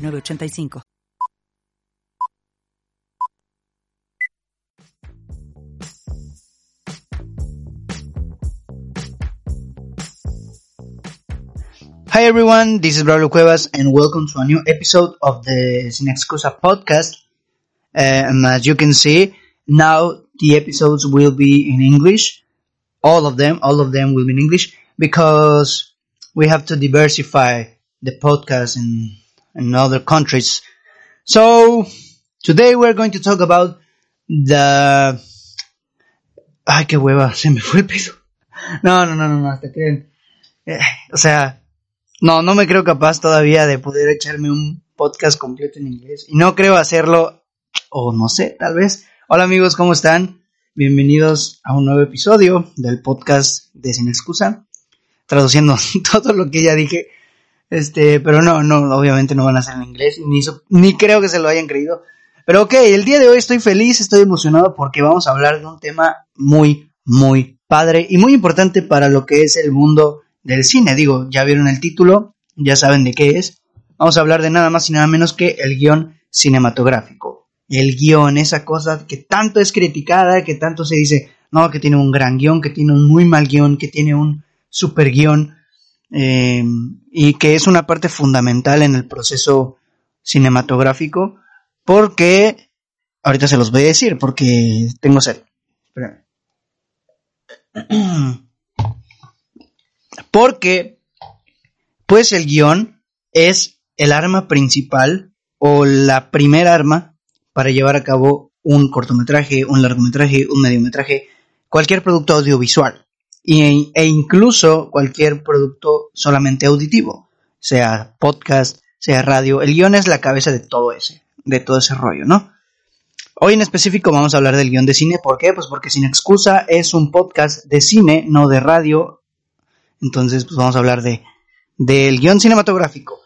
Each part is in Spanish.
985. Hi everyone, this is Braulio Cuevas and welcome to a new episode of the Sin Excusa podcast. Uh, and as you can see, now the episodes will be in English. All of them, all of them will be in English because we have to diversify the podcast and in other countries. So today we're going to talk about the ay qué hueva se me fue el peso. No no no no no hasta que eh, o sea no no me creo capaz todavía de poder echarme un podcast completo en inglés. Y no creo hacerlo o no sé tal vez. Hola amigos cómo están bienvenidos a un nuevo episodio del podcast de sin excusa traduciendo todo lo que ya dije este, pero no, no, obviamente no van a ser en inglés, ni, ni creo que se lo hayan creído. Pero ok, el día de hoy estoy feliz, estoy emocionado porque vamos a hablar de un tema muy, muy padre y muy importante para lo que es el mundo del cine. Digo, ya vieron el título, ya saben de qué es. Vamos a hablar de nada más y nada menos que el guion cinematográfico. El guion, esa cosa que tanto es criticada, que tanto se dice, no, que tiene un gran guion, que tiene un muy mal guion, que tiene un super guion. Eh, y que es una parte fundamental en el proceso cinematográfico porque ahorita se los voy a decir porque tengo sed. Porque pues el guion es el arma principal o la primera arma para llevar a cabo un cortometraje, un largometraje, un mediometraje, cualquier producto audiovisual e incluso cualquier producto solamente auditivo, sea podcast, sea radio. El guion es la cabeza de todo ese, de todo ese rollo, ¿no? Hoy en específico vamos a hablar del guion de cine. ¿Por qué? Pues porque Sin Excusa es un podcast de cine, no de radio. Entonces, pues vamos a hablar de del guion cinematográfico.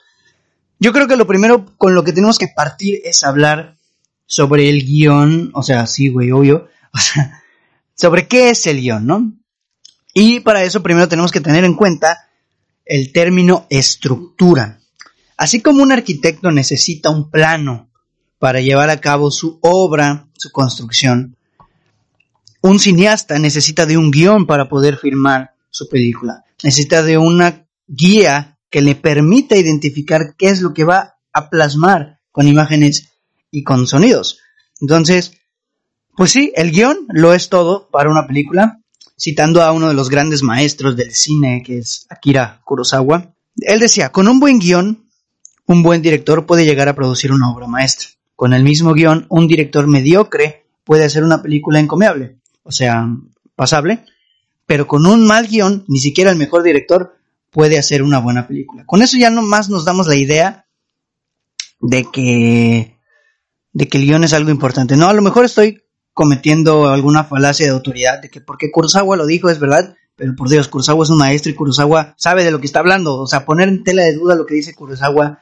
Yo creo que lo primero con lo que tenemos que partir es hablar sobre el guion, o sea, sí, güey, obvio, o sea, sobre qué es el guion, ¿no? Y para eso primero tenemos que tener en cuenta el término estructura. Así como un arquitecto necesita un plano para llevar a cabo su obra, su construcción, un cineasta necesita de un guion para poder filmar su película. Necesita de una guía que le permita identificar qué es lo que va a plasmar con imágenes y con sonidos. Entonces, pues sí, el guion lo es todo para una película citando a uno de los grandes maestros del cine, que es Akira Kurosawa. Él decía, con un buen guion, un buen director puede llegar a producir una obra maestra. Con el mismo guion, un director mediocre puede hacer una película encomiable, o sea, pasable, pero con un mal guion, ni siquiera el mejor director puede hacer una buena película. Con eso ya nomás nos damos la idea de que de que el guion es algo importante. No, a lo mejor estoy cometiendo alguna falacia de autoridad, de que porque Kurosawa lo dijo es verdad, pero por Dios, Kurosawa es un maestro y Kurosawa sabe de lo que está hablando. O sea, poner en tela de duda lo que dice Kurosawa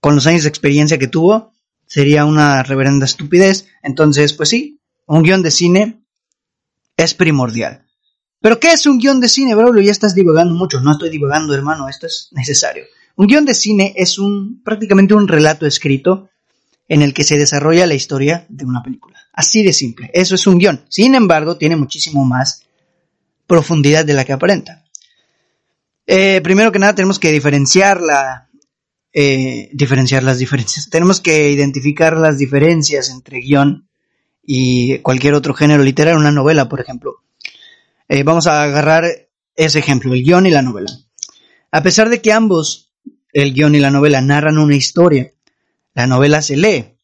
con los años de experiencia que tuvo sería una reverenda estupidez. Entonces, pues sí, un guion de cine es primordial. Pero ¿qué es un guion de cine, bro? Ya estás divagando mucho. No estoy divagando, hermano, esto es necesario. Un guion de cine es un prácticamente un relato escrito en el que se desarrolla la historia de una película. Así de simple. Eso es un guion. Sin embargo, tiene muchísimo más profundidad de la que aparenta. Eh, primero que nada, tenemos que diferenciar la, eh, diferenciar las diferencias. Tenemos que identificar las diferencias entre guion y cualquier otro género literario, una novela, por ejemplo. Eh, vamos a agarrar ese ejemplo, el guion y la novela. A pesar de que ambos, el guion y la novela, narran una historia, la novela se lee,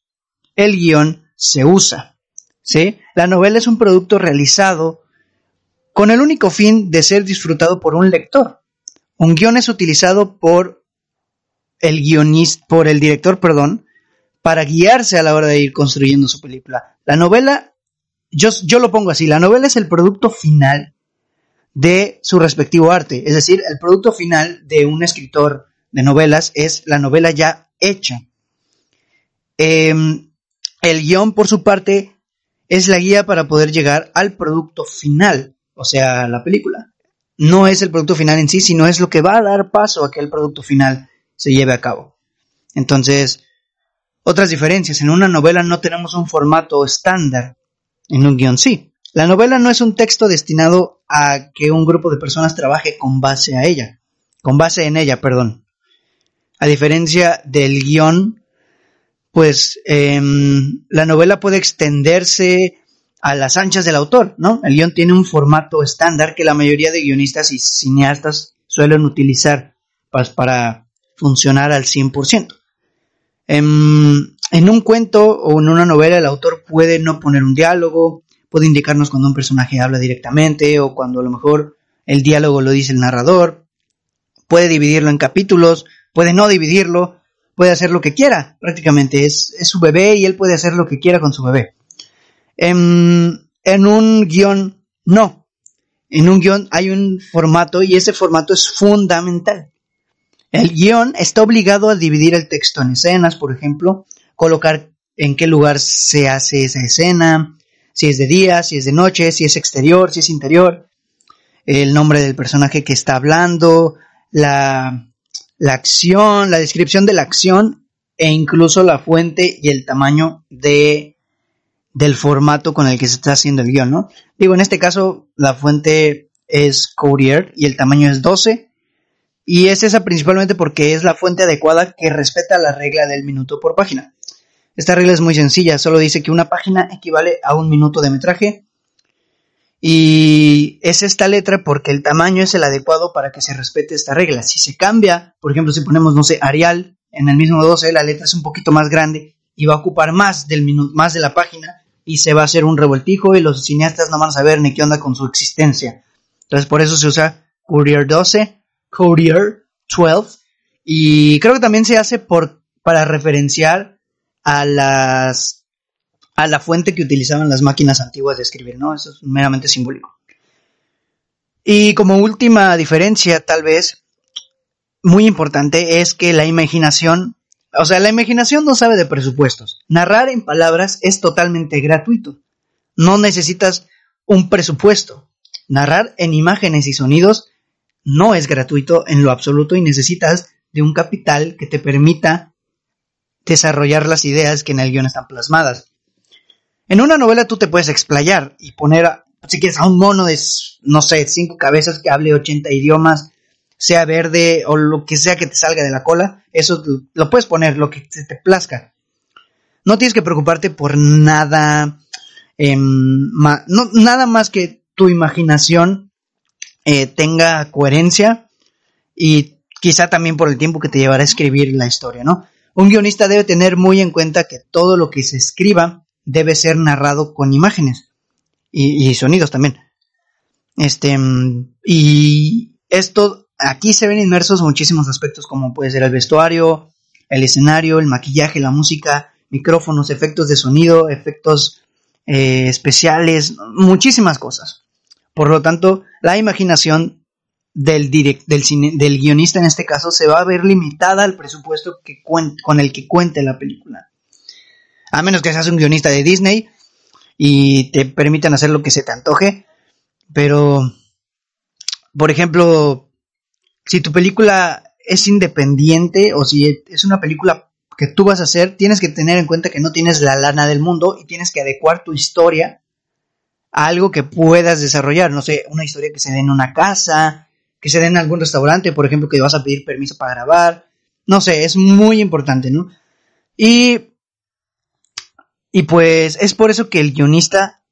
el guion se usa. ¿sí? La novela es un producto realizado con el único fin de ser disfrutado por un lector. Un guion es utilizado por el guionista, por el director, perdón, para guiarse a la hora de ir construyendo su película. La novela, yo, yo lo pongo así, la novela es el producto final de su respectivo arte, es decir, el producto final de un escritor de novelas es la novela ya hecha. Em, el guion, por su parte, es la guía para poder llegar al producto final, o sea, la película. No es el producto final en sí, sino es lo que va a dar paso a que el producto final se lleve a cabo. Entonces, otras diferencias. En una novela no tenemos un formato estándar. En un guion sí. La novela no es un texto destinado a que un grupo de personas trabaje con base a ella. Con base en ella, perdón. A diferencia del guion, pues em, la novela puede extenderse a las anchas del autor, ¿no? El guion tiene un formato estándar que la mayoría de guionistas y cineastas suelen utilizar para funcionar al 100%. En, en un cuento o en una novela el autor puede no poner un diálogo, puede indicarnos cuando un personaje habla directamente o cuando a lo mejor el diálogo lo dice el narrador, puede dividirlo en capítulos, puede no dividirlo, puede hacer lo que quiera, prácticamente es, es su bebé y él puede hacer lo que quiera con su bebé. En, en un guion, no. En un guion hay un formato y ese formato es fundamental. El guion está obligado a dividir el texto en escenas, por ejemplo, colocar en qué lugar se hace esa escena, si es de día, si es de noche, si es exterior, si es interior, el nombre del personaje que está hablando, la, la acción, la descripción de la acción e incluso la fuente y el tamaño de, del formato con el que se está haciendo el guion, ¿no? Digo, en este caso la fuente es Courier y el tamaño es 12 y es esa principalmente porque es la fuente adecuada que respeta la regla del minuto por página. Esta regla es muy sencilla, solo dice que una página equivale a un minuto de metraje. Y es esta letra porque el tamaño es el adecuado para que se respete esta regla. Si se cambia, por ejemplo, si ponemos, no sé, Arial en el mismo 12, la letra es un poquito más grande y va a ocupar más del más de la página y se va a hacer un revoltijo y los cineastas no van a saber ni qué onda con su existencia. Entonces, por eso se usa Courier 12 Courier 12 y creo que también se hace por, para referenciar a las a la fuente que utilizaban las máquinas antiguas de escribir, ¿no? Eso es meramente simbólico. Y como última diferencia, tal vez, muy importante, es que la imaginación, o sea, la imaginación no sabe de presupuestos. Narrar en palabras es totalmente gratuito. No necesitas un presupuesto. Narrar en imágenes y sonidos no es gratuito en lo absoluto y necesitas de un capital que te permita desarrollar las ideas que en el guion están plasmadas. En una novela tú te puedes explayar y poner, si quieres, a un mono de, no sé, cinco cabezas que hable 80 idiomas, sea verde o lo que sea que te salga de la cola, eso lo puedes poner, lo que se te plazca. No tienes que preocuparte por nada, em, no, nada más que tu imaginación eh, tenga coherencia y quizá también por el tiempo que te llevará a escribir la historia, ¿no? Un guionista debe tener muy en cuenta que todo lo que se escriba debe ser narrado con imágenes y, sonidos también. Este, y esto, aquí se ven inmersos muchísimos aspectos como puede ser el vestuario, el escenario, el maquillaje, la música, micrófonos, efectos de sonido, efectos eh, especiales, muchísimas cosas. Por lo tanto, la imaginación del, del, guionista en este caso se va a ver limitada al presupuesto que con el que cuente la película. A menos que seas un guionista de Disney y te permitan hacer lo que se te antoje. Pero, por ejemplo, si tu película es independiente o si es una película que tú vas a hacer, tienes que tener en cuenta que no tienes la lana del mundo y tienes que adecuar tu historia a algo que puedas desarrollar. No sé, una historia que se dé en una casa, que se dé en algún restaurante, por ejemplo, que vas a pedir permiso para grabar. No sé, es muy importante, ¿no? Y, y pues es por eso que el guionista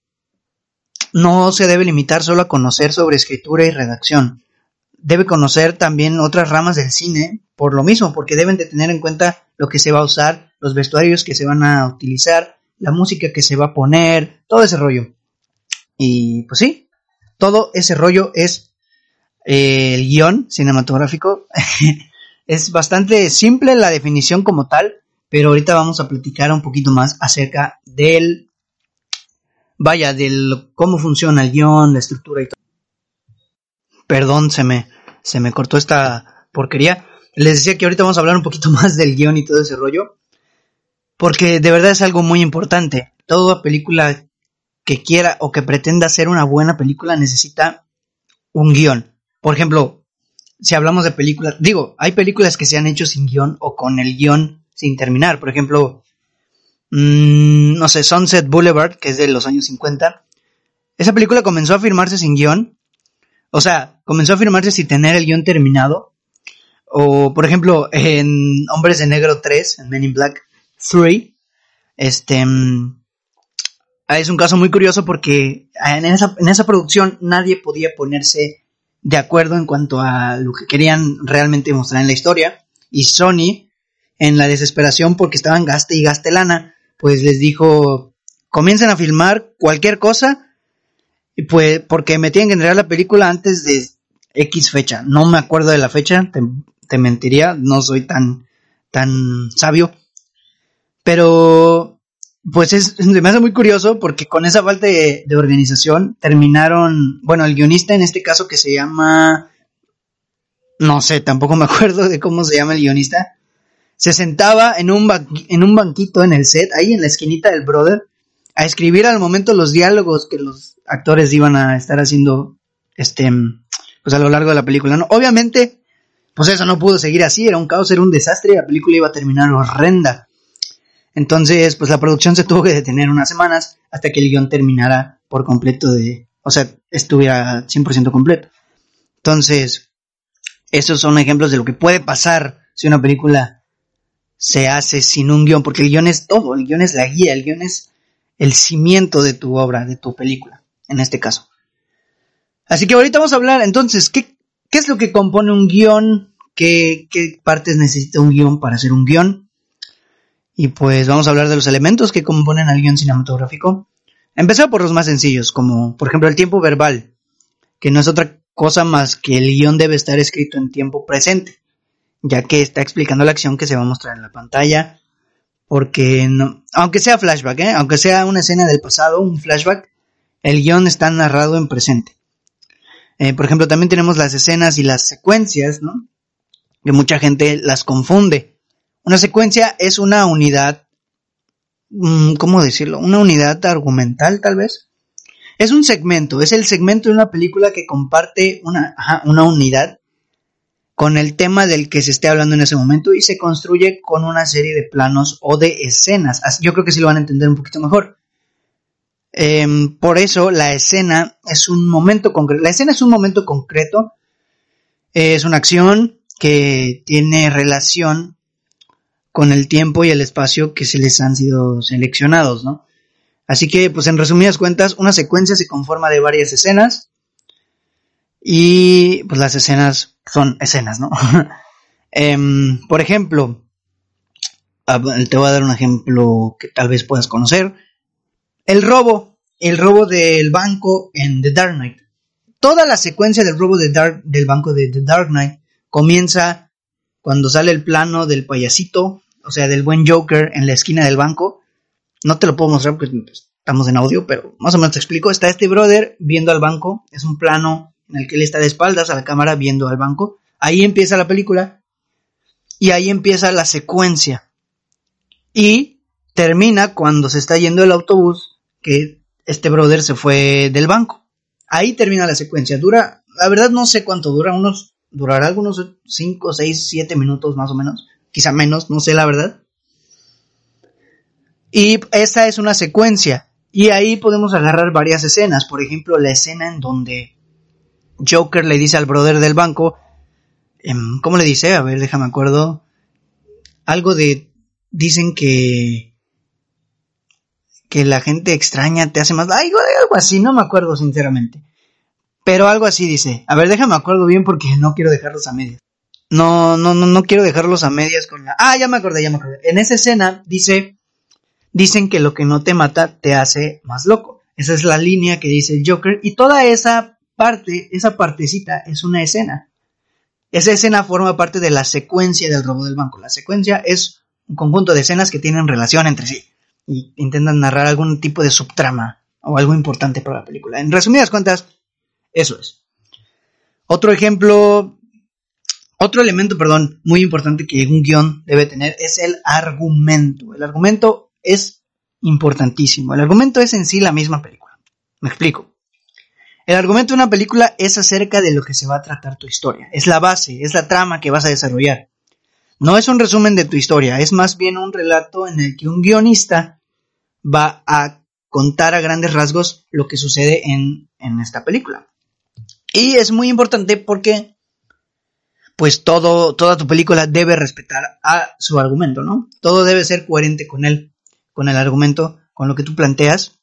no se debe limitar solo a conocer sobre escritura y redacción. Debe conocer también otras ramas del cine por lo mismo, porque deben de tener en cuenta lo que se va a usar, los vestuarios que se van a utilizar, la música que se va a poner, todo ese rollo. Y pues sí, todo ese rollo es el guion cinematográfico. Es bastante simple la definición como tal, pero ahorita vamos a platicar un poquito más acerca del, vaya, del cómo funciona el guion, la estructura y todo. Perdón, se me, se me cortó esta porquería. Les decía que ahorita vamos a hablar un poquito más del guion y todo ese rollo, porque de verdad es algo muy importante. Toda película que quiera o que pretenda ser una buena película necesita un guion. Por ejemplo, si hablamos de películas, digo, hay películas que se han hecho sin guion o con el guion sin terminar. Por ejemplo, mmm, no sé, Sunset Boulevard, que es de los años 50. Esa película comenzó a firmarse sin guion. O sea, comenzó a firmarse sin tener el guion terminado. O, por ejemplo, en Hombres de Negro 3, en Men in Black 3, este... Mm, es un caso muy curioso porque en esa, en esa producción nadie podía ponerse de acuerdo en cuanto a lo que querían realmente mostrar en la historia. Y Sony, en la desesperación porque estaban gaste y gaste lana, pues les dijo, comiencen a filmar cualquier cosa, y pues porque me tienen que entregar la película antes de X fecha. No me acuerdo de la fecha, te, mentiría, no soy tan, tan sabio. Pero pues es, me hace muy curioso porque con esa falta de, organización terminaron, bueno, el guionista en este caso que se llama, no sé, tampoco me acuerdo de cómo se llama el guionista, se sentaba en un, en un banquito en el set, ahí en la esquinita del brother, a escribir al momento los diálogos que los actores iban a estar haciendo, este, pues a lo largo de la película, ¿no? Obviamente, pues eso no pudo seguir así, era un caos, era un desastre, la película iba a terminar horrenda. Entonces, pues la producción se tuvo que detener unas semanas hasta que el guion terminara por completo de, o sea, estuviera 100% completo. Entonces, esos son ejemplos de lo que puede pasar si una película se hace sin un guion, porque el guion es todo, el guion es la guía, el guion es el cimiento de tu obra, de tu película, en este caso. Así que ahorita vamos a hablar, entonces, ¿qué, qué es lo que compone un guion? ¿Qué, ¿Qué partes necesita un guion para hacer un guion? Y pues vamos a hablar de los elementos que componen al guion cinematográfico. Empezar por los más sencillos, como por ejemplo el tiempo verbal, que no es otra cosa más que el guion debe estar escrito en tiempo presente, ya que está explicando la acción que se va a mostrar en la pantalla, porque no, aunque sea flashback, ¿eh? aunque sea una escena del pasado, un flashback, el guion está narrado en presente. Eh, por ejemplo, también tenemos las escenas y las secuencias, ¿no? Que mucha gente las confunde. Una secuencia es una unidad, mm, ¿cómo decirlo? Una unidad argumental tal vez. Es un segmento, es el segmento de una película que comparte una, una unidad con el tema del que se esté hablando en ese momento y se construye con una serie de planos o de escenas. Yo creo que sí lo van a entender un poquito mejor. Em, por eso la escena es un momento concreto. La escena es un momento concreto. Es una acción que tiene relación con el tiempo y el espacio que se les han sido seleccionados, ¿no? Así que, pues en resumidas cuentas, una secuencia se conforma de varias escenas y pues las escenas son escenas, ¿no? Em, por ejemplo, te voy a dar un ejemplo que tal vez puedas conocer. El robo, el robo del banco en The Dark Knight. Toda la secuencia del robo del banco de The Dark Knight comienza cuando sale el plano del payasito, o sea, del buen Joker en la esquina del banco. No te lo puedo mostrar porque estamos en audio, pero más o menos te explico. Está este brother viendo al banco, es un plano en el que él está de espaldas a la cámara viendo al banco. Ahí empieza la película y ahí empieza la secuencia. Y termina cuando se está yendo el autobús que este brother se fue del banco. Ahí termina la secuencia. Dura, la verdad no sé cuánto dura, unos durará algunos 5, 6, 7 minutos más o menos, quizá menos, no sé la verdad. Y esta es una secuencia. Y ahí podemos agarrar varias escenas. Por ejemplo, la escena en donde Joker le dice al brother del banco, em, ¿cómo le dice? A ver, déjame acuerdo. Algo de, dicen que, que la gente extraña te hace más, algo, algo así, no me acuerdo sinceramente. Pero algo así dice. A ver, déjame acuerdo bien porque no quiero dejarlos a medias. No, no, no, no quiero dejarlos a medias con la. Ah, ya me acordé, ya me acordé. En esa escena dice. Dicen que lo que no te mata te hace más loco. Esa es la línea que dice el Joker. Y toda esa parte, esa partecita es una escena. Esa escena forma parte de la secuencia del robo del banco. La secuencia es un conjunto de escenas que tienen relación entre sí y intentan narrar algún tipo de subtrama o algo importante para la película. En resumidas cuentas, eso es. Otro ejemplo, otro elemento, perdón, muy importante que un guion debe tener es el argumento. El argumento es importantísimo. El argumento es en sí la misma película. Me explico. El argumento de una película es acerca de lo que se va a tratar tu historia. Es la base, es la trama que vas a desarrollar. No es un resumen de tu historia, es más bien un relato en el que un guionista va a contar a grandes rasgos lo que sucede en, esta película. Y es muy importante porque pues todo, toda tu película debe respetar a su argumento, ¿no? Todo debe ser coherente con él, con el argumento, con lo que tú planteas.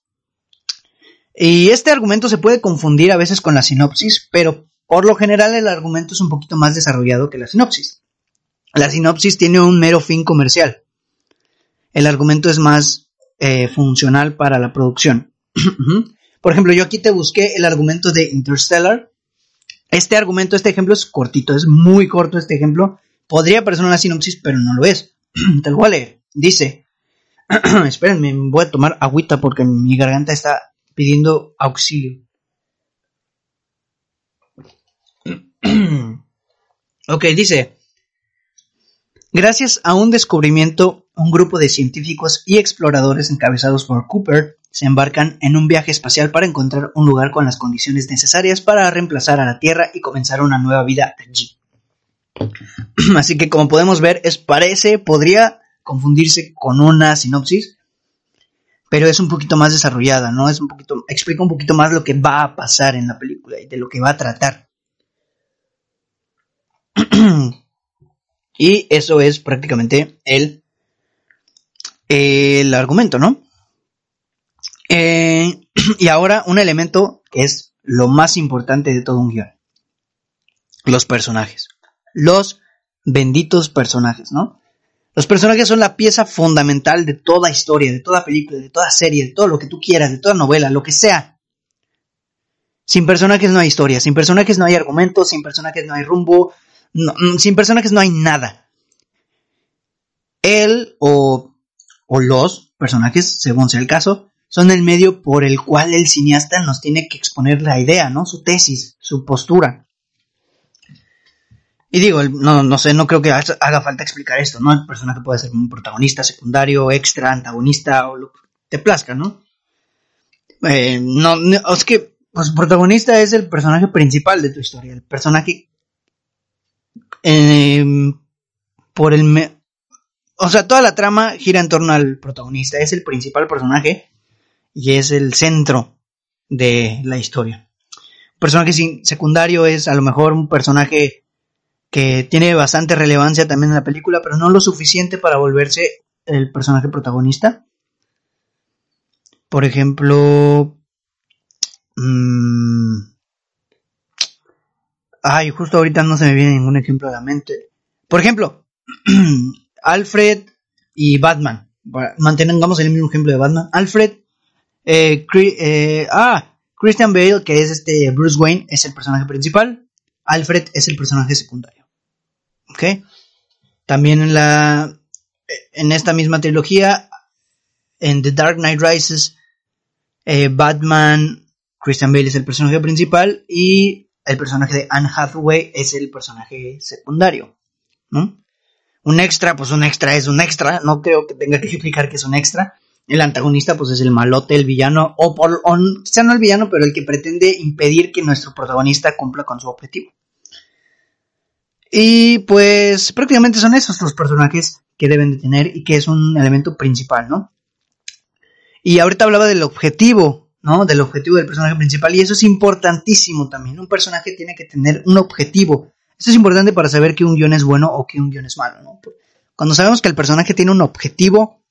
Y este argumento se puede confundir a veces con la sinopsis, pero por lo general el argumento es un poquito más desarrollado que la sinopsis. La sinopsis tiene un mero fin comercial. El argumento es más eh, funcional para la producción. por ejemplo, yo aquí te busqué el argumento de Interstellar. Este argumento, este ejemplo es cortito, es muy corto este ejemplo. Podría parecer una sinopsis, pero no lo es. voy a leer. Dice, espérenme, voy a tomar agüita porque mi garganta está pidiendo auxilio. ok, dice, gracias a un descubrimiento, un grupo de científicos y exploradores encabezados por Cooper se embarcan en un viaje espacial para encontrar un lugar con las condiciones necesarias para reemplazar a la Tierra y comenzar una nueva vida allí. Así que como podemos ver, es parece, podría confundirse con una sinopsis, pero es un poquito más desarrollada, ¿no? Es un poquito, explica un poquito más lo que va a pasar en la película y de lo que va a tratar. y eso es prácticamente el, el argumento, ¿no? Eh, y ahora un elemento que es lo más importante de todo un guion. Los personajes. Los benditos personajes, ¿no? Los personajes son la pieza fundamental de toda historia, de toda película, de toda serie, de todo lo que tú quieras, de toda novela, lo que sea. Sin personajes no hay historia, sin personajes no hay argumentos, sin personajes no hay rumbo, mm, sin personajes no hay nada. Él o, o los personajes, según sea el caso, son el medio por el cual el cineasta nos tiene que exponer la idea, ¿no? Su tesis, su postura. Y digo, no, no sé, no creo que haga falta explicar esto, ¿no? El personaje puede ser un protagonista, secundario, extra, antagonista o lo que te plazca, ¿no? Eh, no, es que, pues, protagonista es el personaje principal de tu historia, el personaje em, por el... o sea, toda la trama gira en torno al protagonista, es el principal personaje y es el centro de la historia. Personaje secundario es a lo mejor un personaje que tiene bastante relevancia también en la película, pero no lo suficiente para volverse el personaje protagonista. Por ejemplo... Mmm, ay, justo ahorita no se me viene ningún ejemplo a la mente. Por ejemplo, Alfred y Batman. Mantengamos el mismo ejemplo de Batman. Alfred, eh, eh, ah, Christian Bale, que es este Bruce Wayne, es el personaje principal. Alfred es el personaje secundario. ¿Ok? También en la. En esta misma trilogía, en The Dark Knight Rises, eh, Batman, Christian Bale es el personaje principal y el personaje de Anne Hathaway es el personaje secundario. ¿no? Un extra, pues un extra es un extra. No creo que tenga que explicar que es un extra. El antagonista, pues es el malote, el villano, o por, o, no el villano, pero el que pretende impedir que nuestro protagonista cumpla con su objetivo. Y pues prácticamente son esos los personajes que deben de tener y que es un elemento principal, ¿no? Y ahorita hablaba del objetivo, ¿no? Del objetivo del personaje principal y eso es importantísimo también. Un personaje tiene que tener un objetivo. Eso es importante para saber que un guion es bueno o que un guion es malo, ¿no? Cuando sabemos que el personaje tiene un objetivo,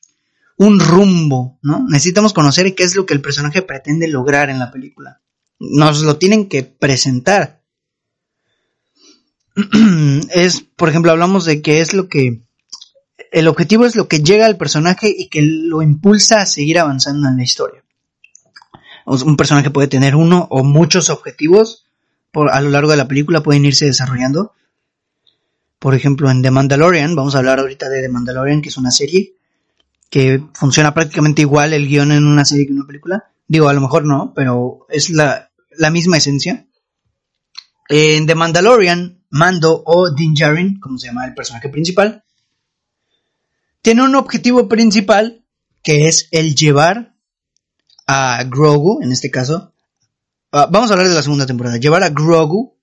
un rumbo, ¿no? Necesitamos conocer qué es lo que el personaje pretende lograr en la película. Nos lo tienen que presentar. es, por ejemplo, hablamos de que es lo que el objetivo es lo que llega al personaje y que lo impulsa a seguir avanzando en la historia. Un personaje puede tener uno o muchos objetivos por, a lo largo de la película, pueden irse desarrollando. Por ejemplo, en The Mandalorian, vamos a hablar ahorita de The Mandalorian, que es una serie que funciona prácticamente igual el guion en una serie que en una película. Digo, a lo mejor no, pero es la, la misma esencia. En The Mandalorian, Mando o Din Djarin, como se llama el personaje principal, tiene un objetivo principal que es el llevar a Grogu, en este caso. Ah, vamos a hablar de la segunda temporada. Llevar a Grogu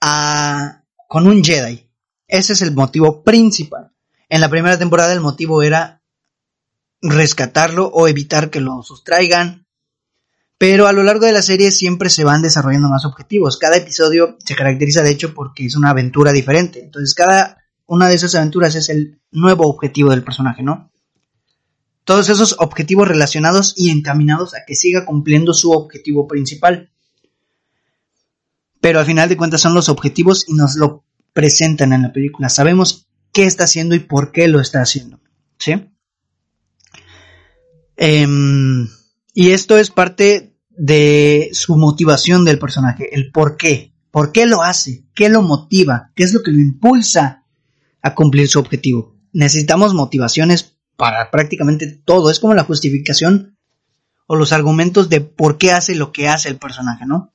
a, con un Jedi. Ese es el motivo principal. En la primera temporada el motivo era rescatarlo o evitar que lo sustraigan. Pero a lo largo de la serie siempre se van desarrollando más objetivos. Cada episodio se caracteriza de hecho porque es una aventura diferente. Entonces cada una de esas aventuras es el nuevo objetivo del personaje, ¿no? Todos esos objetivos relacionados y encaminados a que siga cumpliendo su objetivo principal. Pero al final de cuentas son los objetivos y nos lo presentan en la película. Sabemos qué está haciendo y por qué lo está haciendo. ¿Sí? Em, y esto es parte de su motivación del personaje, el por qué. ¿Por qué lo hace? ¿Qué lo motiva? ¿Qué es lo que lo impulsa a cumplir su objetivo? Necesitamos motivaciones para prácticamente todo. Es como la justificación o los argumentos de por qué hace lo que hace el personaje, ¿no?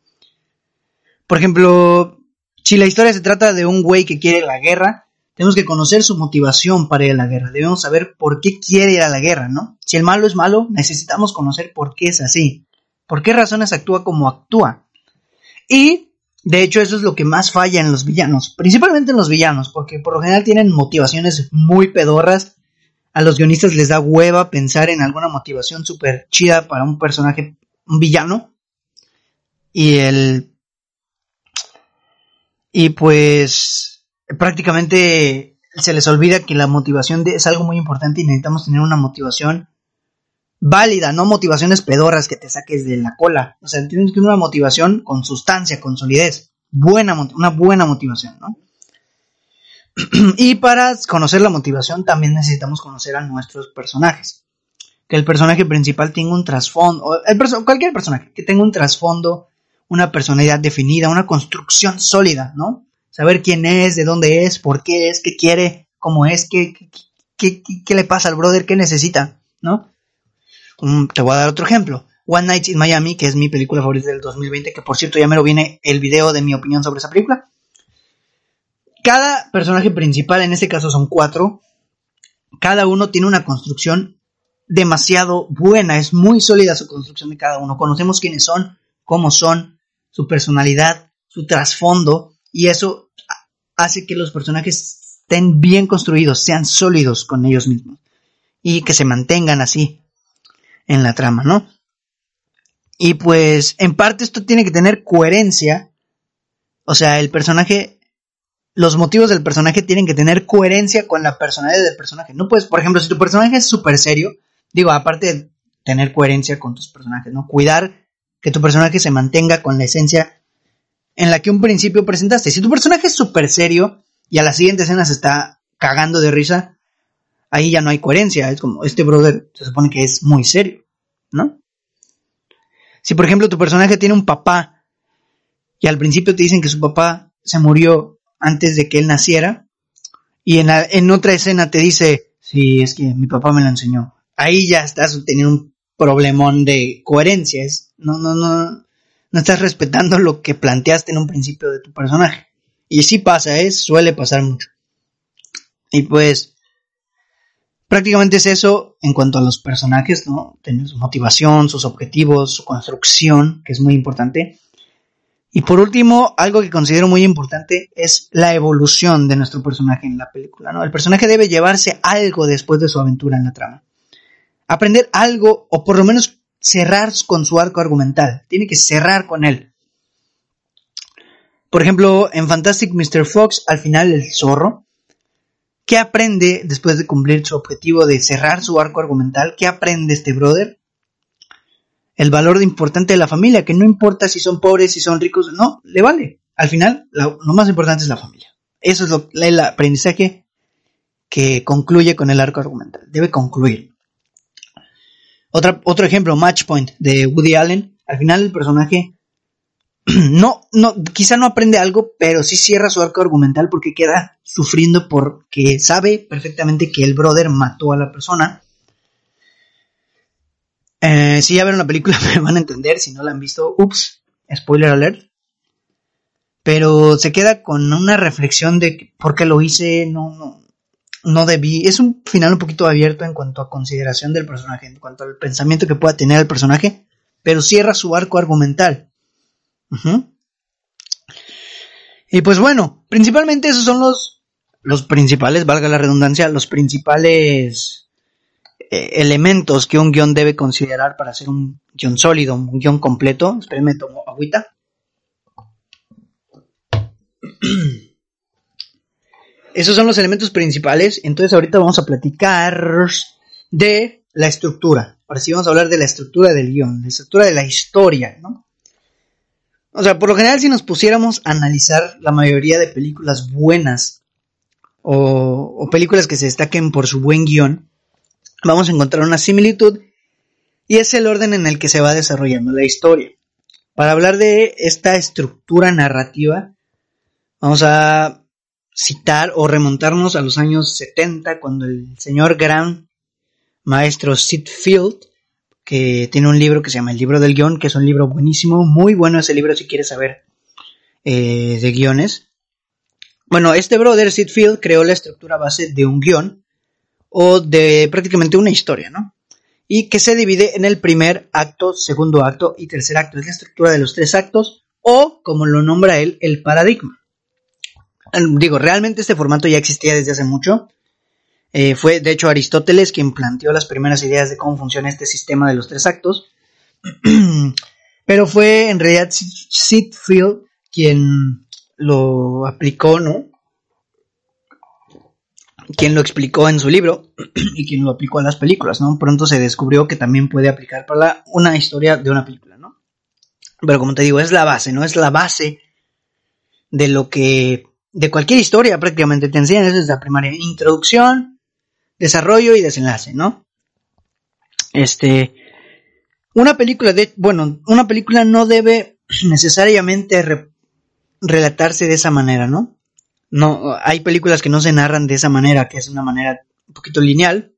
Por ejemplo, si la historia se trata de un güey que quiere la guerra, tenemos que conocer su motivación para ir a la guerra. Debemos saber por qué quiere ir a la guerra, ¿no? Si el malo es malo, necesitamos conocer por qué es así. ¿Por qué razones actúa como actúa? Y, de hecho, eso es lo que más falla en los villanos. Principalmente en los villanos, porque por lo general tienen motivaciones muy pedorras. A los guionistas les da hueva pensar en alguna motivación súper chida para un personaje, un villano. Y el... Y pues prácticamente se les olvida que la motivación es algo muy importante y necesitamos tener una motivación válida, no motivaciones pedorras que te saques de la cola. O sea, tienes que tener una motivación con sustancia, con solidez. Buena, una buena motivación, ¿no? y para conocer la motivación también necesitamos conocer a nuestros personajes. Que el personaje principal tenga un trasfondo, cualquier personaje que tenga un trasfondo, una personalidad definida, una construcción sólida, ¿no? Saber quién es, de dónde es, por qué es, qué quiere, cómo es, qué, qué, qué, le pasa al brother, qué necesita, ¿no? te voy a dar otro ejemplo. One Night in Miami, que es mi película favorita del 2020, que por cierto ya me lo viene el video de mi opinión sobre esa película. Cada personaje principal, en este caso son cuatro, cada uno tiene una construcción demasiado buena, es muy sólida su construcción de cada uno. Conocemos quiénes son, cómo son, su personalidad, su trasfondo, y eso hace que los personajes estén bien construidos, sean sólidos con ellos mismos y que se mantengan así en la trama, ¿no? Y pues en parte esto tiene que tener coherencia, o sea, el personaje, los motivos del personaje tienen que tener coherencia con la personalidad del personaje. No puedes, por ejemplo, si tu personaje es súper serio, digo, aparte de tener coherencia con tus personajes, ¿no? Cuidar que tu personaje se mantenga con la esencia en la que un principio presentaste. Si tu personaje es súper serio y a la siguiente escena se está cagando de risa, ahí ya no hay coherencia. Es como, este brother se supone que es muy serio, ¿no? Si por ejemplo tu personaje tiene un papá y al principio te dicen que su papá se murió antes de que él naciera y en, en otra escena te dice, sí, es que mi papá me lo enseñó. Ahí ya estás teniendo un problemón de coherencia. Es, no, no, no, no estás respetando lo que planteaste en un principio de tu personaje. Y sí pasa, es, ¿eh? suele pasar mucho. Y pues, prácticamente es eso en cuanto a los personajes, ¿no? Tener su motivación, sus objetivos, su construcción, que es muy importante. Y por último, algo que considero muy importante es la evolución de nuestro personaje en la película, ¿no? El personaje debe llevarse algo después de su aventura en la trama. Aprender algo, o por lo menos cerrar con su arco argumental, tiene que cerrar con él. Por ejemplo, en Fantastic Mr. Fox, al final el zorro, ¿qué aprende después de cumplir su objetivo de cerrar su arco argumental? ¿Qué aprende este brother? El valor importante de la familia, que no importa si son pobres, si son ricos, no, le vale. Al final, lo, más importante es la familia. Eso es lo, el aprendizaje que concluye con el arco argumental. Debe concluir otro ejemplo, Match Point de Woody Allen. Al final el personaje no, no, quizá no aprende algo, pero sí cierra su arco argumental porque queda sufriendo porque sabe perfectamente que el brother mató a la persona. Eh, si ya ven una película me van a entender, si no la han visto, ups, spoiler alert. Pero se queda con una reflexión de por qué lo hice, no, no, no debí. Es un final un poquito abierto en cuanto a consideración del personaje, en cuanto al pensamiento que pueda tener el personaje, pero cierra su arco argumental. Y pues bueno, principalmente esos son los, los principales, valga la redundancia, los principales eh, elementos que un guion debe considerar para hacer un guion sólido, un guion completo. Espérenme, tomo agüita. Esos son los elementos principales. Entonces ahorita vamos a platicar de la estructura. Ahora sí vamos a hablar de la estructura del guion, la estructura de la historia, ¿no? O sea, por lo general si nos pusiéramos a analizar la mayoría de películas buenas o, películas que se destaquen por su buen guion, vamos a encontrar una similitud y es el orden en el que se va desarrollando la historia. Para hablar de esta estructura narrativa, vamos a citar o remontarnos a los años 70, cuando el señor gran maestro Sid Field que tiene un libro que se llama El libro del guion, que es un libro buenísimo, muy bueno ese libro si quieres saber eh, de guiones. Bueno, este brother, Sid Field, creó la estructura base de un guion o de prácticamente una historia, ¿no? Y que se divide en el primer acto, segundo acto y tercer acto. Es la estructura de los tres actos o, como lo nombra él, el paradigma. Digo, realmente este formato ya existía desde hace mucho. Eh, fue, de hecho, Aristóteles quien planteó las primeras ideas de cómo funciona este sistema de los tres actos. Pero fue en realidad Sid Field quien lo aplicó, ¿no? Quien lo explicó en su libro y quien lo aplicó a las películas, ¿no? Pronto se descubrió que también puede aplicar para una historia de una película, ¿no? Pero como te digo, es la base, ¿no? Es la base de lo que de cualquier historia prácticamente te enseñan desde la primaria. Introducción, desarrollo y desenlace, ¿no? Este, una película de, bueno, una película no debe necesariamente relatarse de esa manera, ¿no? No, hay películas que no se narran de esa manera, que es una manera un poquito lineal.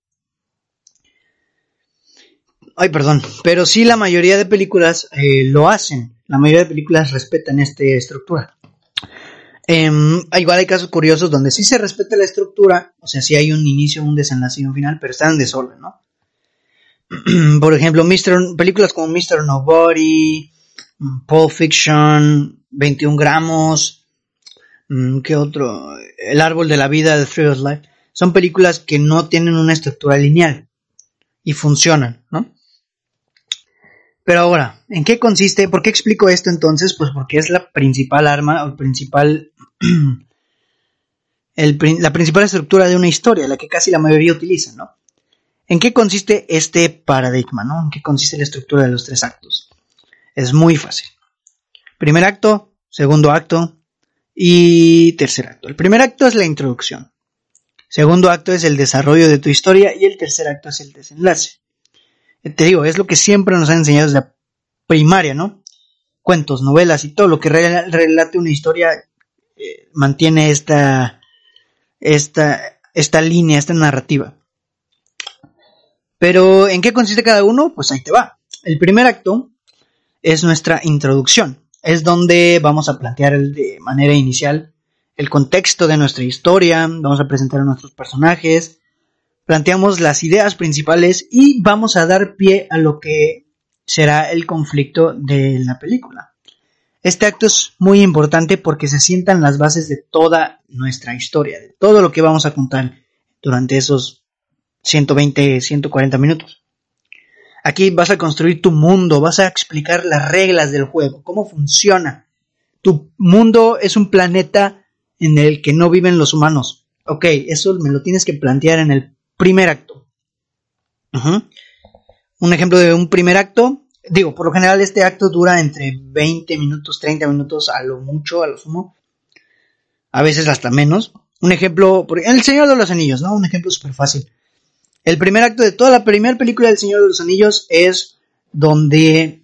Ay, perdón, pero sí la mayoría de películas eh, lo hacen. La mayoría de películas respetan esta estructura. Eh, igual hay casos curiosos donde sí se respeta la estructura, o sea, sí hay un inicio, un desenlace y un final, pero están en desorden, ¿no? Por ejemplo, películas como Mr. Nobody, mm, Pulp Fiction, 21 gramos, mm, ¿qué otro? El árbol de la vida, The Tree of Life. Son películas que no tienen una estructura lineal y funcionan, ¿no? Pero ahora, ¿en qué consiste? ¿Por qué explico esto entonces? Pues porque es la principal arma o el principal la principal estructura de una historia, la que casi la mayoría utiliza, ¿no? ¿En qué consiste este paradigma, ¿no? ¿En qué consiste la estructura de los tres actos? Es muy fácil. Primer acto, segundo acto y tercer acto. El primer acto es la introducción. Segundo acto es el desarrollo de tu historia y el tercer acto es el desenlace. Te digo, es lo que siempre nos han enseñado desde la primaria, ¿no? Cuentos, novelas y todo lo que relate una historia eh, mantiene esta, esta, esta línea, esta narrativa. Pero, ¿en qué consiste cada uno? Pues ahí te va. El primer acto es nuestra introducción. Es donde vamos a plantear de manera inicial el contexto de nuestra historia, vamos a presentar a nuestros personajes, planteamos las ideas principales y vamos a dar pie a lo que será el conflicto de la película. Este acto es muy importante porque se sientan las bases de toda nuestra historia, de todo lo que vamos a contar durante esos 120, 140 minutos. Aquí vas a construir tu mundo, vas a explicar las reglas del juego, cómo funciona. Tu mundo es un planeta en el que no viven los humanos. Ok, eso me lo tienes que plantear en el primer acto. Un ejemplo de un primer acto Digo, por lo general este acto dura entre 20 minutos, 30 minutos, a lo mucho, a lo sumo. A veces hasta menos. Un ejemplo, El Señor de los Anillos, ¿no? Un ejemplo súper fácil. El primer acto de toda la primera película del Señor de los Anillos es donde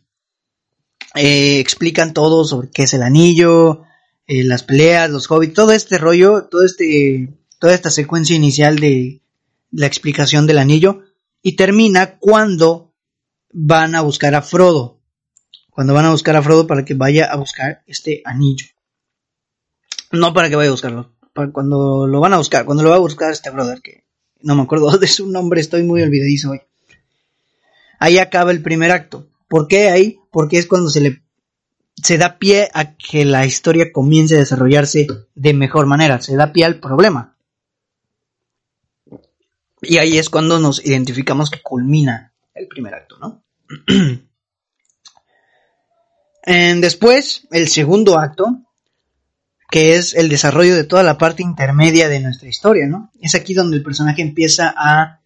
eh, explican todo sobre qué es el anillo, eh, las peleas, los hobbits, todo este rollo, todo este, toda esta secuencia inicial de la explicación del anillo y termina cuando van a buscar a Frodo, cuando van a buscar a Frodo para que vaya a buscar este anillo. No para que vaya a buscarlo, cuando lo van a buscar, cuando lo va a buscar este brother que no me acuerdo de su nombre, estoy muy olvidadizo hoy. Ahí acaba el primer acto. ¿Por qué ahí? Porque es cuando se le se da pie a que la historia comience a desarrollarse de mejor manera, se da pie al problema. Y ahí es cuando nos identificamos que culmina el primer acto, ¿no? después, el segundo acto, que es el desarrollo de toda la parte intermedia de nuestra historia, ¿no? Es aquí donde el personaje empieza a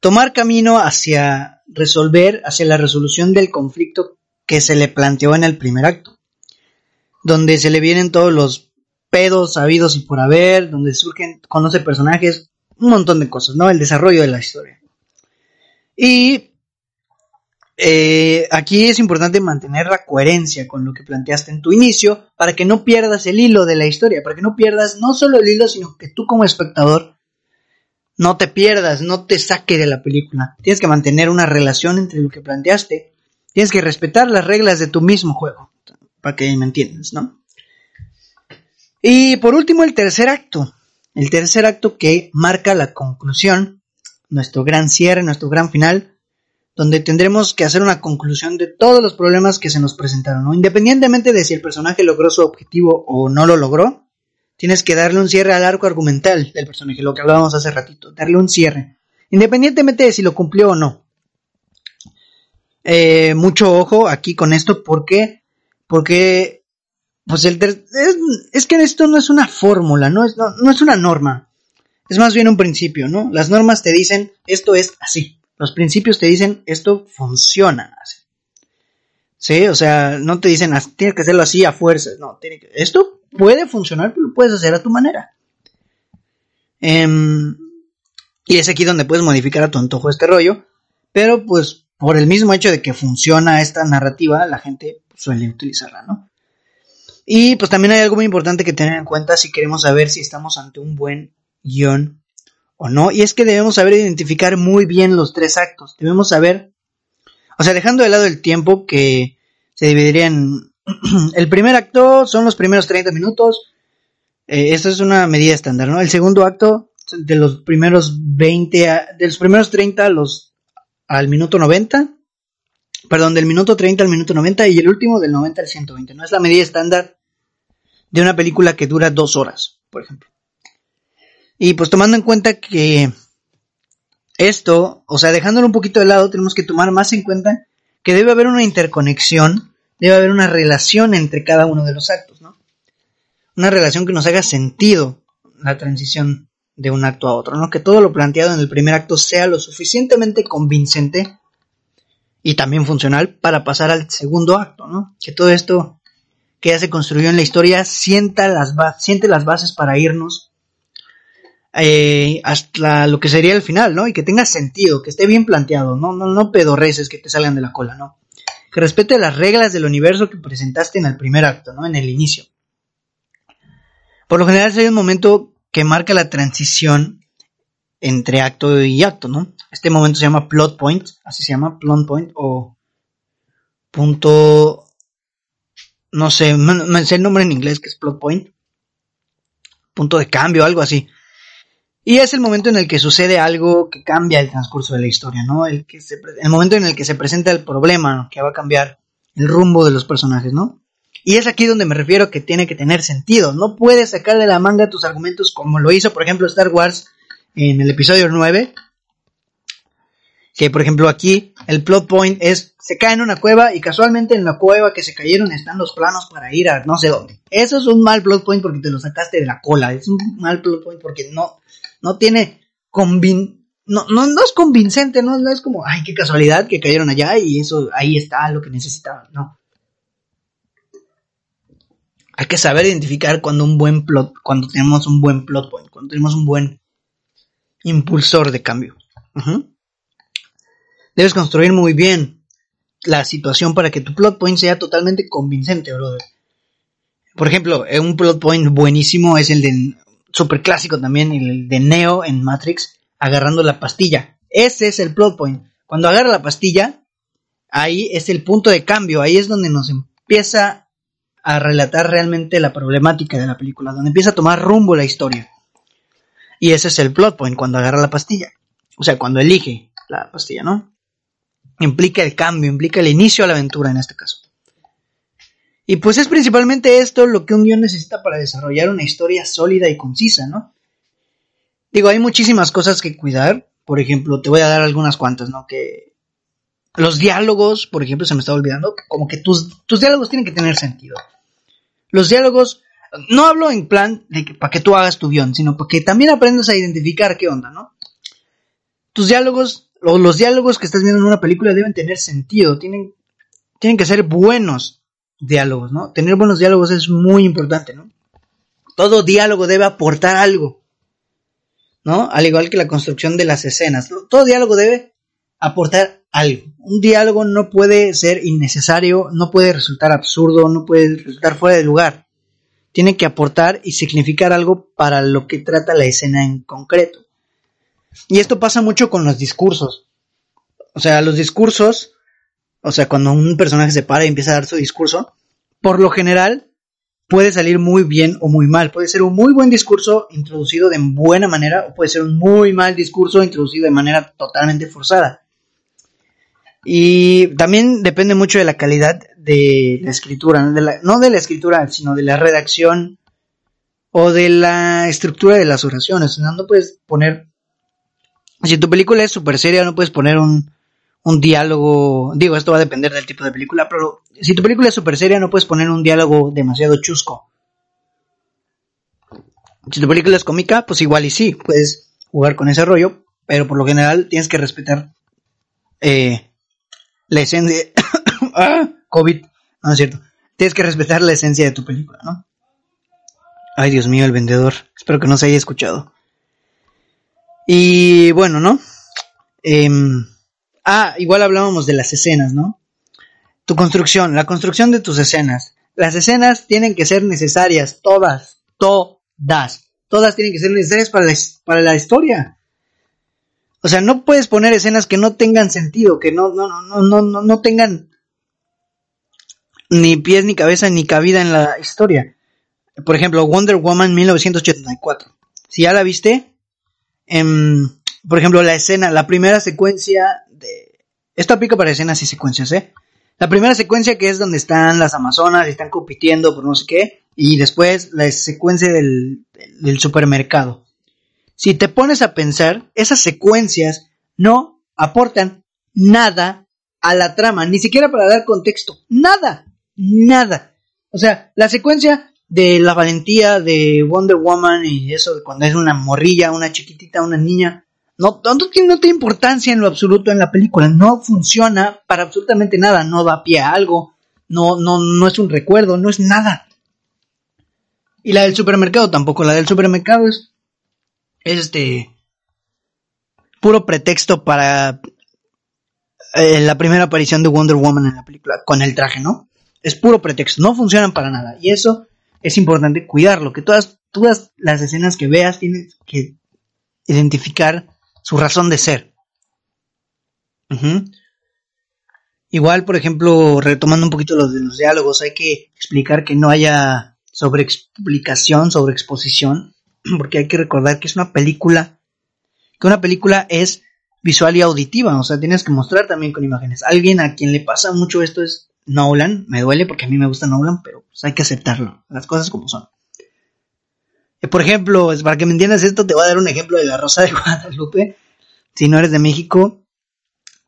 tomar camino hacia resolver, hacia la resolución del conflicto que se le planteó en el primer acto, donde se le vienen todos los pedos habidos y por haber, donde surgen, conoce personajes, un montón de cosas, ¿no? El desarrollo de la historia. Y eh, aquí es importante mantener la coherencia con lo que planteaste en tu inicio para que no pierdas el hilo de la historia, para que no pierdas no solo el hilo, sino que tú como espectador no te pierdas, no te saque de la película. Tienes que mantener una relación entre lo que planteaste Tienes que respetar las reglas de tu mismo juego, para que me entiendas, ¿no? Y por último, el tercer acto. El tercer acto que marca la conclusión, nuestro gran cierre, nuestro gran final, donde tendremos que hacer una conclusión de todos los problemas que se nos presentaron, ¿no? Independientemente de si el personaje logró su objetivo o no lo logró, tienes que darle un cierre al arco argumental del personaje, lo que hablábamos hace ratito, darle un cierre, independientemente de si lo cumplió o no. Eh, mucho ojo aquí con esto, ¿por qué? Porque, pues el es, que esto no es una fórmula, no es, no, es una norma, es más bien un principio, ¿no? Las normas te dicen esto es así, los principios te dicen esto funciona así. Sí, o sea, no te dicen tienes que hacerlo así a fuerzas, no, tiene que, esto puede funcionar, pero lo puedes hacer a tu manera. Em, y es aquí donde puedes modificar a tu antojo este rollo, pero pues por el mismo hecho de que funciona esta narrativa, la gente suele utilizarla, ¿no? Y pues también hay algo muy importante que tener en cuenta si queremos saber si estamos ante un buen guion o no, y es que debemos saber identificar muy bien los tres actos, debemos saber, o sea, dejando de lado el tiempo que se dividiría en... el primer acto son los primeros 30 minutos, eh, es una medida estándar, ¿no? El segundo acto, de los primeros 20, de los primeros 30 a los al minuto 90, perdón, del minuto 30 al minuto 90 y el último del 90 al 120. No es la medida estándar de una película que dura dos horas, por ejemplo. Y pues tomando en cuenta que esto, o sea, dejándolo un poquito de lado, tenemos que tomar más en cuenta que debe haber una interconexión, debe haber una relación entre cada uno de los actos, ¿no? Una relación que nos haga sentido la transición de un acto a otro, ¿no? Que todo lo planteado en el primer acto sea lo suficientemente convincente y también funcional para pasar al segundo acto, ¿no? Que todo esto que ya se construyó en la historia sienta las siente las bases para irnos eh, hasta lo que sería el final, ¿no? Y que tenga sentido, que esté bien planteado, no, no, no pedorreces que te salgan de la cola, ¿no? Que respete las reglas del universo que presentaste en el primer acto, ¿no? En el inicio. Por lo general, hay un momento que marca la transición entre acto y acto, ¿no? Este momento se llama plot point, así se llama plot point o punto, no sé, me sé el nombre en inglés que es plot point, punto de cambio, algo así. Y es el momento en el que sucede algo que cambia el transcurso de la historia, ¿no? El, que el momento en el que se presenta el problema que va a cambiar el rumbo de los personajes, ¿no? Y es aquí donde me refiero que tiene que tener sentido. No puedes sacar de la manga tus argumentos como lo hizo, por ejemplo, Star Wars en el episodio 9. Que, por ejemplo, aquí el plot point es, se cae en una cueva y casualmente en la cueva que se cayeron están los planos para ir a no sé dónde. Eso es un mal plot point porque te lo sacaste de la cola. Es un mal plot point porque no, no tiene convin no, no, no es convincente, no, es como, ay, qué casualidad que cayeron allá y eso, ahí está lo que necesitaban, no. Hay que saber identificar cuando un buen plot, cuando tenemos un buen plot point, cuando tenemos un buen impulsor de cambio. Debes construir muy bien la situación para que tu plot point sea totalmente convincente, brother. Por ejemplo, eh, un plot point buenísimo es el de super clásico también, el de Neo en Matrix, agarrando la pastilla. Ese es el plot point. Cuando agarra la pastilla, ahí es el punto de cambio, ahí es donde nos empieza a relatar realmente la problemática de la película, donde empieza a tomar rumbo la historia. Y ese es el plot point cuando agarra la pastilla. O sea, cuando elige la pastilla, ¿no? Implica el cambio, implica el inicio a la aventura en este caso. Y pues es principalmente esto lo que un guion necesita para desarrollar una historia sólida y concisa, ¿no? Digo, hay muchísimas cosas que cuidar. Por ejemplo, te voy a dar algunas cuantas, ¿no? Que los diálogos, por ejemplo, se me está olvidando, como que tus, tus diálogos tienen que tener sentido. Los diálogos, no hablo en plan de que para que tú hagas tu guion, sino para que también aprendas a identificar qué onda, ¿no? Tus diálogos, o los diálogos que estás viendo en una película deben tener sentido, tienen, tienen que ser buenos diálogos, ¿no? Tener buenos diálogos es muy importante, ¿no? Todo diálogo debe aportar algo, ¿no? Al igual que la construcción de las escenas. Todo diálogo debe aportar algo. Un diálogo no puede ser innecesario, no puede resultar absurdo, no puede resultar fuera de lugar. Tiene que aportar y significar algo para lo que trata la escena en concreto. Y esto pasa mucho con los discursos. O sea, los discursos o sea, cuando un personaje se para y empieza a dar su discurso, por lo general puede salir muy bien o muy mal. Puede ser un muy buen discurso introducido de buena manera o puede ser un muy mal discurso introducido de manera totalmente forzada. Y también depende mucho de la calidad de la escritura, no de la, no escritura, sino de la redacción o de la estructura de las oraciones. No puedes poner, si tu película es súper seria, no puedes poner un, un diálogo, digo, esto va a depender del tipo de película, pero si tu película es súper seria no puedes poner un diálogo demasiado chusco. Si tu película es cómica, pues igual y sí, puedes jugar con ese rollo, pero por lo general tienes que respetar eh, la esencia... ah, COVID, no es cierto. Tienes que respetar la esencia de tu película, ¿no? Ay, Dios mío, el vendedor. Espero que no se haya escuchado. Y bueno, ¿no? Eh, Ah, igual hablábamos de las escenas, ¿no? Tu construcción, la construcción de tus escenas. Las escenas tienen que ser necesarias, todas, todas. Todas tienen que ser necesarias para la, historia. O sea, no puedes poner escenas que no tengan sentido, que no, no, no, no, no, no tengan ni pies, ni cabeza, ni cabida en la historia. Por ejemplo, Wonder Woman 1984. Si ya la viste, em, por ejemplo, la escena, la primera secuencia esto aplica para escenas y secuencias, ¿eh? La primera secuencia que es donde están las Amazonas y están compitiendo por no sé qué. Y después la secuencia del, del supermercado. Si te pones a pensar, esas secuencias no aportan nada a la trama, ni siquiera para dar contexto. Nada, nada. O sea, la secuencia de la valentía de Wonder Woman y eso de cuando es una morrilla, una chiquitita, una niña, no, tiene, importancia en lo absoluto en la película. No funciona para absolutamente nada. No da pie a algo. No, no, no es un recuerdo. No es nada. Y la del supermercado tampoco. La del supermercado es, este puro pretexto para eh, la primera aparición de Wonder Woman en la película con el traje, ¿no? Es puro pretexto. No funcionan para nada. Y eso es importante cuidarlo. Que todas, todas las escenas que veas tienes que identificar su razón de ser. Igual, por ejemplo, retomando un poquito los los diálogos, hay que explicar que no haya sobreexplicación, sobreexposición, porque hay que recordar que es una película, que una película es visual y auditiva, o sea, tienes que mostrar también con imágenes. Alguien a quien le pasa mucho esto es Nolan, me duele porque a mí me gusta Nolan, pero pues hay que aceptarlo, las cosas como son. Por ejemplo, para que me entiendas esto, te voy a dar un ejemplo de La Rosa de Guadalupe. Si no eres de México,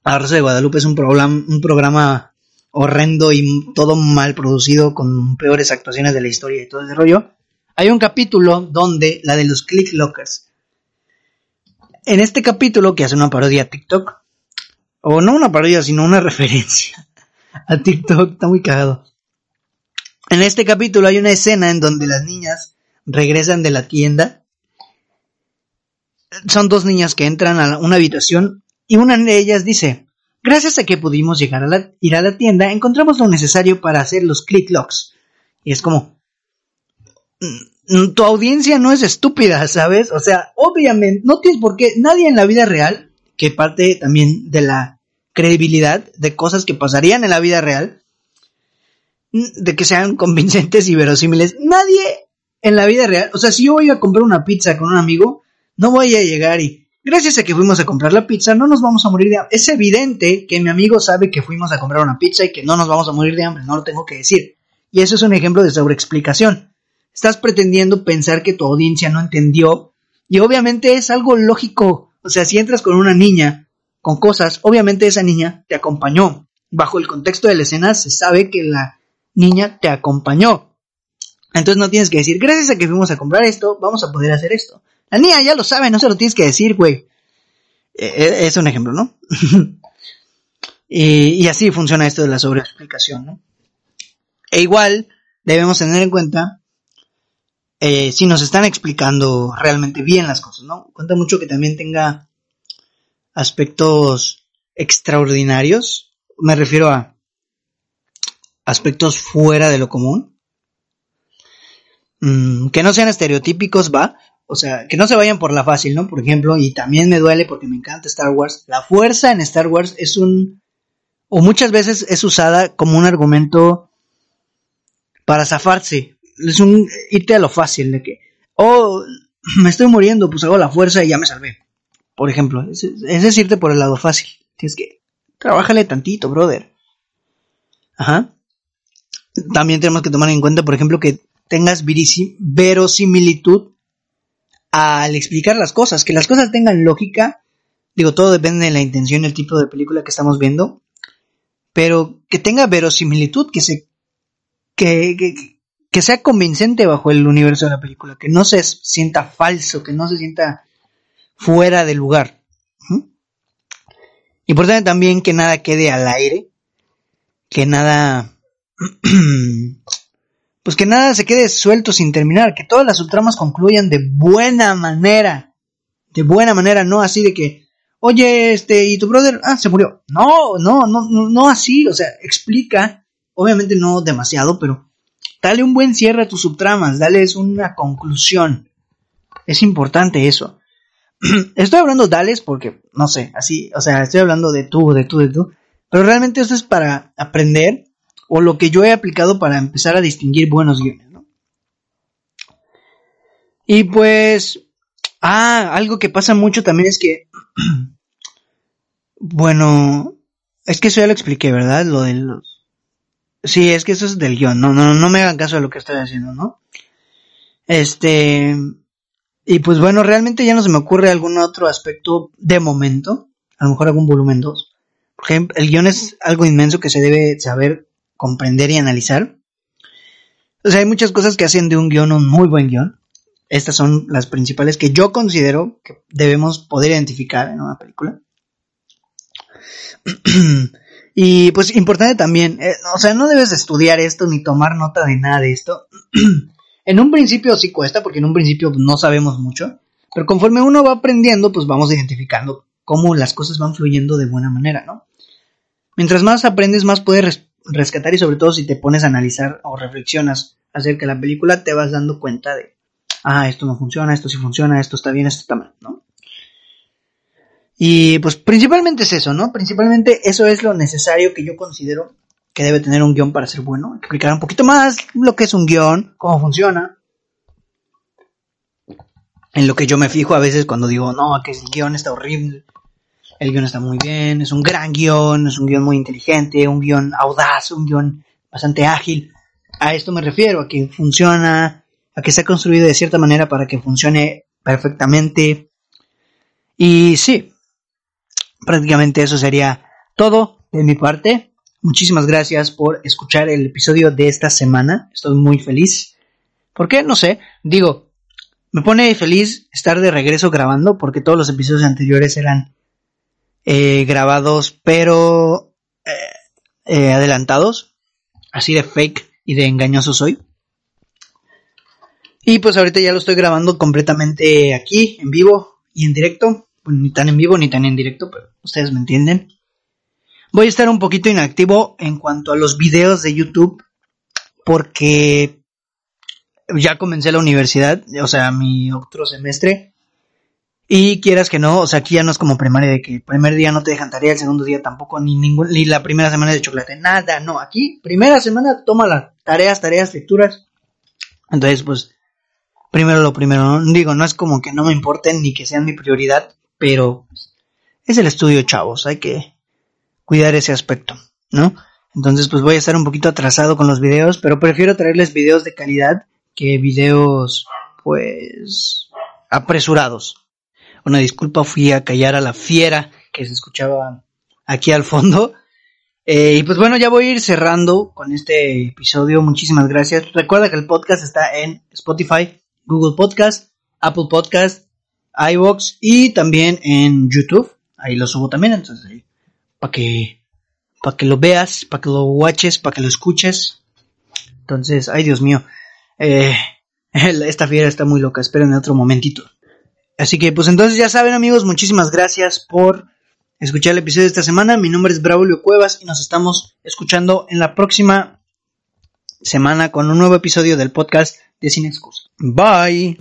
La Rosa de Guadalupe es un, programa, un programa horrendo y todo mal producido, con peores actuaciones de la historia y todo ese rollo. Hay un capítulo donde, la de los Click Lockers. En este capítulo, que hace una parodia a TikTok, o no una parodia, sino una referencia a TikTok, está muy cagado. En este capítulo hay una escena en donde las niñas regresan de la tienda. Son dos niñas que entran a una habitación y una de ellas dice, Gracias a que pudimos llegar a ir a la tienda, encontramos lo necesario para hacer los click locks. Y es como, mm, tu audiencia no es estúpida, ¿sabes? O sea, obviamente, no tienes por qué, nadie en la vida real, que parte también de la credibilidad de cosas que pasarían en la vida real, mm, de que sean convincentes y verosímiles, nadie en la vida real, o sea, si yo voy a comprar una pizza con un amigo, no voy a llegar y, gracias a que fuimos a comprar la pizza, no nos vamos a morir de hambre. Es evidente que mi amigo sabe que fuimos a comprar una pizza y que no nos vamos a morir de hambre, no lo tengo que decir. Y eso es un ejemplo de sobreexplicación. Estás pretendiendo pensar que tu audiencia no entendió y obviamente es algo lógico. O sea, si entras con una niña con cosas, obviamente esa niña te acompañó. Bajo el contexto de la escena se sabe que la niña te acompañó. Entonces no tienes que decir, gracias a que fuimos a comprar esto, vamos a poder hacer esto. La niña ya lo sabe, no se lo tienes que decir, güey. E, e, es un ejemplo, ¿no? y, así funciona esto de la sobreexplicación, ¿no? E igual debemos tener en cuenta eh, si nos están explicando realmente bien las cosas, ¿no? Cuenta mucho que también tenga aspectos extraordinarios. Me refiero a aspectos fuera de lo común. Mm, que no sean estereotípicos, va. O sea, que no se vayan por la fácil, ¿no? Por ejemplo, y también me duele porque me encanta Star Wars. La fuerza en Star Wars es un... o muchas veces es usada como un argumento para zafarse. Es un irte a lo fácil de que, oh, me estoy muriendo, pues hago la fuerza y ya me salvé. Por ejemplo, es, es irte por el lado fácil. Tienes que, trabájale tantito, brother. Ajá. También tenemos que tomar en cuenta, por ejemplo, que tengas verosimilitud al explicar las cosas, que las cosas tengan lógica. Digo, todo depende de la intención el tipo de película que estamos viendo, pero que tenga verosimilitud, que se que, que, sea convincente bajo el universo de la película, que no se sienta falso, que no se sienta fuera de lugar. Importante también que nada quede al aire, que nada pues que nada se quede suelto sin terminar, que todas las subtramas concluyan de buena manera, de buena manera, no así de que, oye, este, y tu brother, ah, se murió. No, no, no, no así, o sea, explica, obviamente no demasiado, pero dale un buen cierre a tus subtramas, dale una conclusión. Es importante eso. estoy hablando dales porque, no sé, así, o sea, estoy hablando de tú, de tú, de tú, pero realmente esto es para aprender o lo que yo he aplicado para empezar a distinguir buenos guiones, ¿no? Y pues, ah, algo que pasa mucho también es que, bueno, es que eso ya lo expliqué, ¿verdad? Lo de los... Sí, es que eso es del guion, no, no, no me hagan caso de lo que estoy haciendo, ¿no? Este... Y pues bueno, realmente ya no se me ocurre algún otro aspecto de momento, a lo mejor algún volumen 2. Porque el guion es algo inmenso que se debe saber comprender y analizar. O sea, hay muchas cosas que hacen de un guion un muy buen guion. Estas son las principales que yo considero que debemos poder identificar en una película. y pues importante también, eh, o sea, no debes estudiar esto ni tomar nota de nada de esto. en un principio sí cuesta, porque en un principio no sabemos mucho, pero conforme uno va aprendiendo, pues vamos identificando cómo las cosas van fluyendo de buena manera, ¿no? Mientras más aprendes, más puedes rescatar y sobre todo si te pones a analizar o reflexionas acerca de la película, te vas dando cuenta de, ah, esto no funciona, esto sí funciona, esto está bien, esto está mal, ¿no? Y pues principalmente es eso, ¿no? Principalmente eso es lo necesario que yo considero que debe tener un guion para ser bueno. Explicar un poquito más lo que es un guion, cómo funciona. En lo que yo me fijo a veces cuando digo, no, que el guion está horrible. El guion está muy bien, es un gran guion, es un guion muy inteligente, un guion audaz, un guion bastante ágil. A esto me refiero, a que funciona, a que se ha construido de cierta manera para que funcione perfectamente. Y sí, prácticamente eso sería todo de mi parte. Muchísimas gracias por escuchar el episodio de esta semana. Estoy muy feliz. ¿Por qué? No sé. Digo, me pone feliz estar de regreso grabando porque todos los episodios anteriores eran eh, grabados pero eh, eh, adelantados. Así de fake y de engañoso soy. Y pues ahorita ya lo estoy grabando completamente aquí, en vivo y en directo. ni tan en vivo ni tan en directo, pero ustedes me entienden. Voy a estar un poquito inactivo en cuanto a los videos de YouTube porque ya comencé la universidad, o sea, mi otro semestre. Y quieras que no, o sea, aquí ya no es como primaria de que el primer día no te dejan tarea, el segundo día tampoco, ni ningún, ni la primera semana de chocolate, nada, no, aquí, primera semana, toma las tareas, tareas, lecturas. Entonces, pues, primero lo primero, ¿no? digo, no es como que no me importen ni que sean mi prioridad, pero es el estudio, chavos, hay que cuidar ese aspecto, ¿no? Entonces, pues voy a estar un poquito atrasado con los videos, pero prefiero traerles videos de calidad que videos, pues, apresurados. Una disculpa, fui a callar a la fiera que se escuchaba aquí al fondo. Eh, y pues bueno, ya voy a ir cerrando con este episodio. Muchísimas gracias. Recuerda que el podcast está en Spotify, Google Podcast, Apple Podcast, iVoox y también en YouTube. Ahí lo subo también, entonces para que para que lo veas, para que lo watches, para que lo escuches. Entonces, ay Dios mío, eh, esta fiera está muy loca, esperen otro momentito. Así que pues entonces ya saben amigos, muchísimas gracias por escuchar el episodio de esta semana. Mi nombre es Braulio Cuevas y nos estamos escuchando en la próxima semana con un nuevo episodio del podcast de Sin Excusa. Bye.